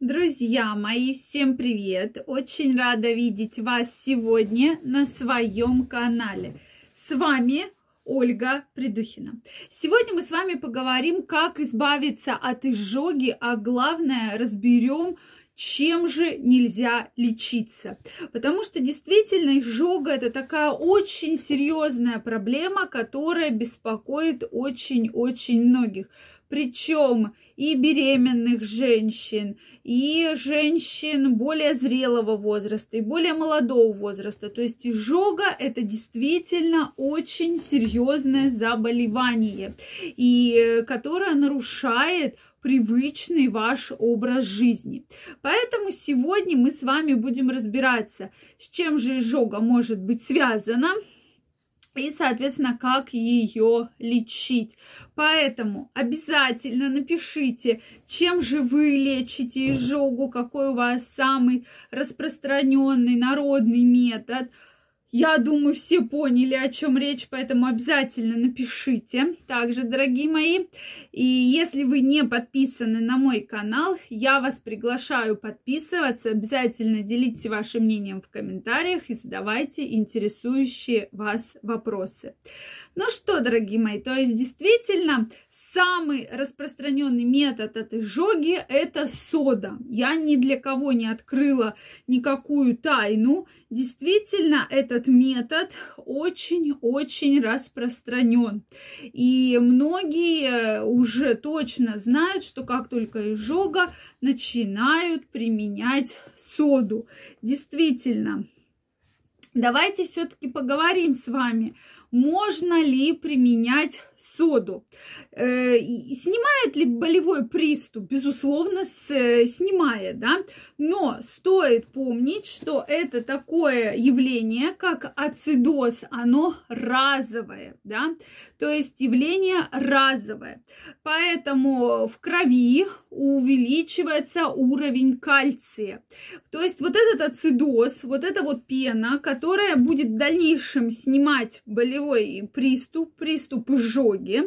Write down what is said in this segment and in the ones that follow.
Друзья мои, всем привет! Очень рада видеть вас сегодня на своем канале. С вами Ольга Придухина. Сегодня мы с вами поговорим, как избавиться от изжоги, а главное разберем, чем же нельзя лечиться. Потому что действительно изжога это такая очень серьезная проблема, которая беспокоит очень-очень многих причем и беременных женщин, и женщин более зрелого возраста, и более молодого возраста. То есть изжога – это действительно очень серьезное заболевание, и которое нарушает привычный ваш образ жизни. Поэтому сегодня мы с вами будем разбираться, с чем же изжога может быть связана, и, соответственно, как ее лечить. Поэтому обязательно напишите, чем же вы лечите изжогу, какой у вас самый распространенный народный метод – я думаю, все поняли, о чем речь, поэтому обязательно напишите. Также, дорогие мои, и если вы не подписаны на мой канал, я вас приглашаю подписываться. Обязательно делитесь вашим мнением в комментариях и задавайте интересующие вас вопросы. Ну что, дорогие мои, то есть действительно самый распространенный метод от изжоги – это сода. Я ни для кого не открыла никакую тайну. Действительно, этот метод очень-очень распространен. И многие уже точно знают, что как только изжога, начинают применять соду. Действительно, давайте все-таки поговорим с вами можно ли применять соду. Э, снимает ли болевой приступ? Безусловно, с, снимает, да. Но стоит помнить, что это такое явление, как ацидоз, оно разовое, да. То есть явление разовое. Поэтому в крови увеличивается уровень кальция. То есть вот этот ацидоз, вот эта вот пена, которая будет в дальнейшем снимать болевой болевой приступ, приступ изжоги,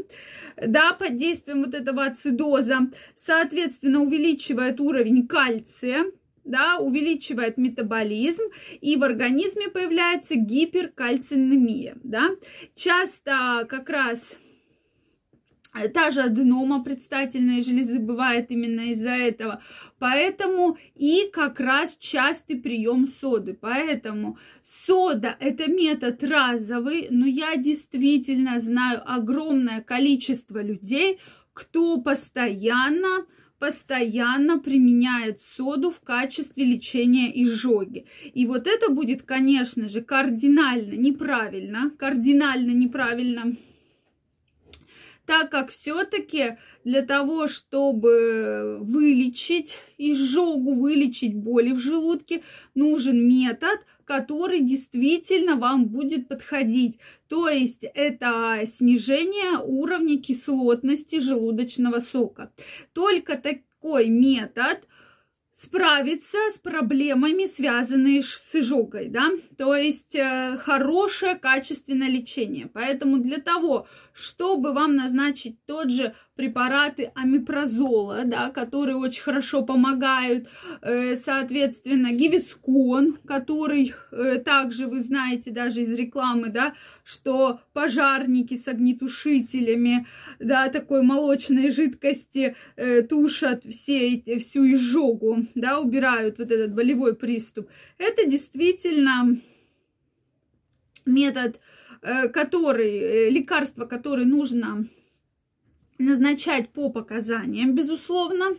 да, под действием вот этого ацидоза, соответственно, увеличивает уровень кальция, да, увеличивает метаболизм, и в организме появляется гиперкальцинемия, да. Часто как раз Та же аденома предстательной железы бывает именно из-за этого. Поэтому и как раз частый прием соды. Поэтому сода – это метод разовый, но я действительно знаю огромное количество людей, кто постоянно постоянно применяет соду в качестве лечения изжоги. И вот это будет, конечно же, кардинально неправильно, кардинально неправильно так как все-таки для того, чтобы вылечить изжогу, вылечить боли в желудке, нужен метод, который действительно вам будет подходить. То есть это снижение уровня кислотности желудочного сока. Только такой метод справиться с проблемами, связанными с изжогой, да, то есть э, хорошее качественное лечение. Поэтому для того, чтобы вам назначить тот же препараты амипрозола, да, которые очень хорошо помогают, э, соответственно, гивискон, который э, также вы знаете даже из рекламы, да, что пожарники с огнетушителями, да, такой молочной жидкости э, тушат все, всю изжогу, да, убирают вот этот болевой приступ. Это действительно метод, который, лекарство, которое нужно назначать по показаниям, безусловно,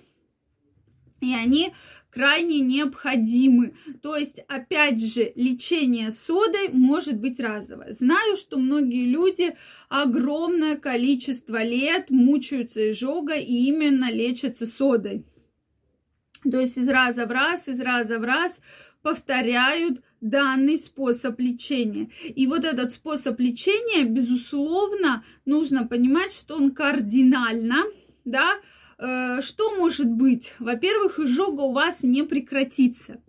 и они крайне необходимы. То есть, опять же, лечение содой может быть разовое. Знаю, что многие люди огромное количество лет мучаются изжогой и именно лечатся содой. То есть из раза в раз, из раза в раз повторяют данный способ лечения. И вот этот способ лечения, безусловно, нужно понимать, что он кардинально, да, э, что может быть? Во-первых, изжога у вас не прекратится.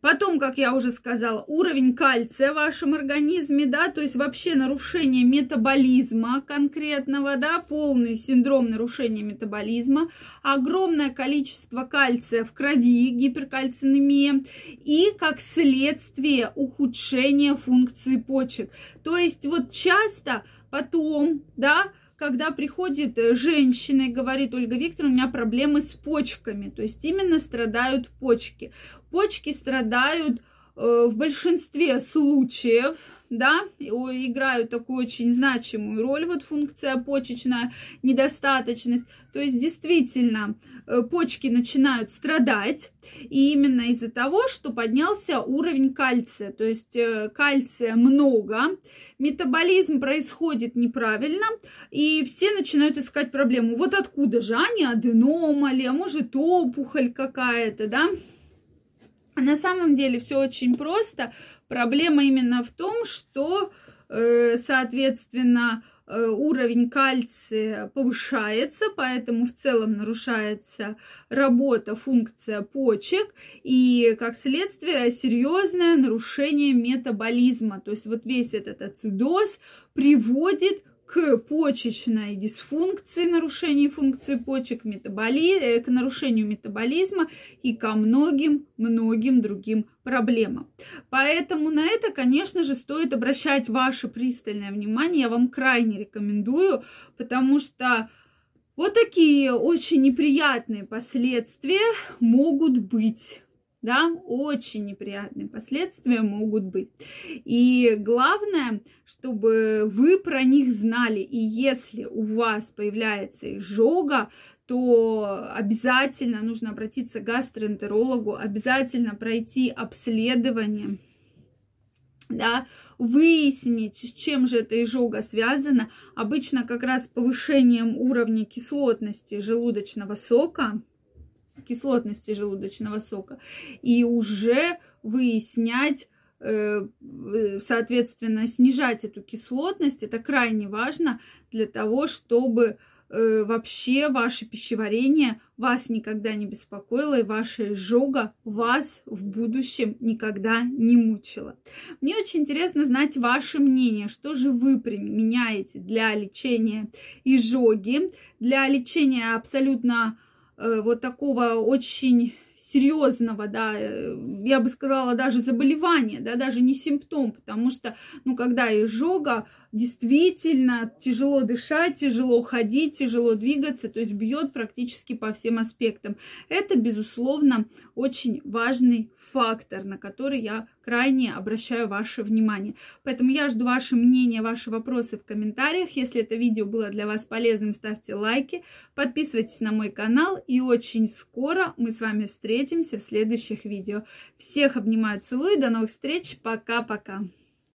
Потом, как я уже сказала, уровень кальция в вашем организме, да, то есть вообще нарушение метаболизма конкретного, да, полный синдром нарушения метаболизма, огромное количество кальция в крови, гиперкальцинемия, и как следствие ухудшения функции почек. То есть вот часто потом, да, когда приходит женщина и говорит, Ольга Викторовна, у меня проблемы с почками, то есть именно страдают почки. Почки страдают э, в большинстве случаев, да, играют такую очень значимую роль, вот функция почечная недостаточность. То есть действительно э, почки начинают страдать, и именно из-за того, что поднялся уровень кальция, то есть э, кальция много, метаболизм происходит неправильно, и все начинают искать проблему. Вот откуда же, а не аденома ли, а может опухоль какая-то, да? А на самом деле все очень просто. Проблема именно в том, что, э, соответственно, э, уровень кальция повышается, поэтому в целом нарушается работа, функция почек и, как следствие, серьезное нарушение метаболизма. То есть вот весь этот ацидоз приводит к почечной дисфункции, нарушению функции почек, метаболи... Э, к нарушению метаболизма и ко многим-многим другим проблемам. Поэтому на это, конечно же, стоит обращать ваше пристальное внимание. Я вам крайне рекомендую, потому что вот такие очень неприятные последствия могут быть да, очень неприятные последствия могут быть. И главное, чтобы вы про них знали. И если у вас появляется изжога, то обязательно нужно обратиться к гастроэнтерологу, обязательно пройти обследование, да, выяснить, с чем же эта изжога связана. Обычно как раз с повышением уровня кислотности желудочного сока, кислотности желудочного сока. И уже выяснять э, соответственно, снижать эту кислотность, это крайне важно для того, чтобы э, вообще ваше пищеварение вас никогда не беспокоило и ваша изжога вас в будущем никогда не мучила. Мне очень интересно знать ваше мнение, что же вы применяете для лечения изжоги, для лечения абсолютно Э, вот такого очень серьезного, да, э, я бы сказала, даже заболевания, да, даже не симптом, потому что, ну, когда изжога, действительно тяжело дышать, тяжело ходить, тяжело двигаться, то есть бьет практически по всем аспектам. Это, безусловно, очень важный фактор, на который я крайне обращаю ваше внимание. Поэтому я жду ваше мнение, ваши вопросы в комментариях. Если это видео было для вас полезным, ставьте лайки, подписывайтесь на мой канал. И очень скоро мы с вами встретимся в следующих видео. Всех обнимаю, целую, до новых встреч, пока-пока.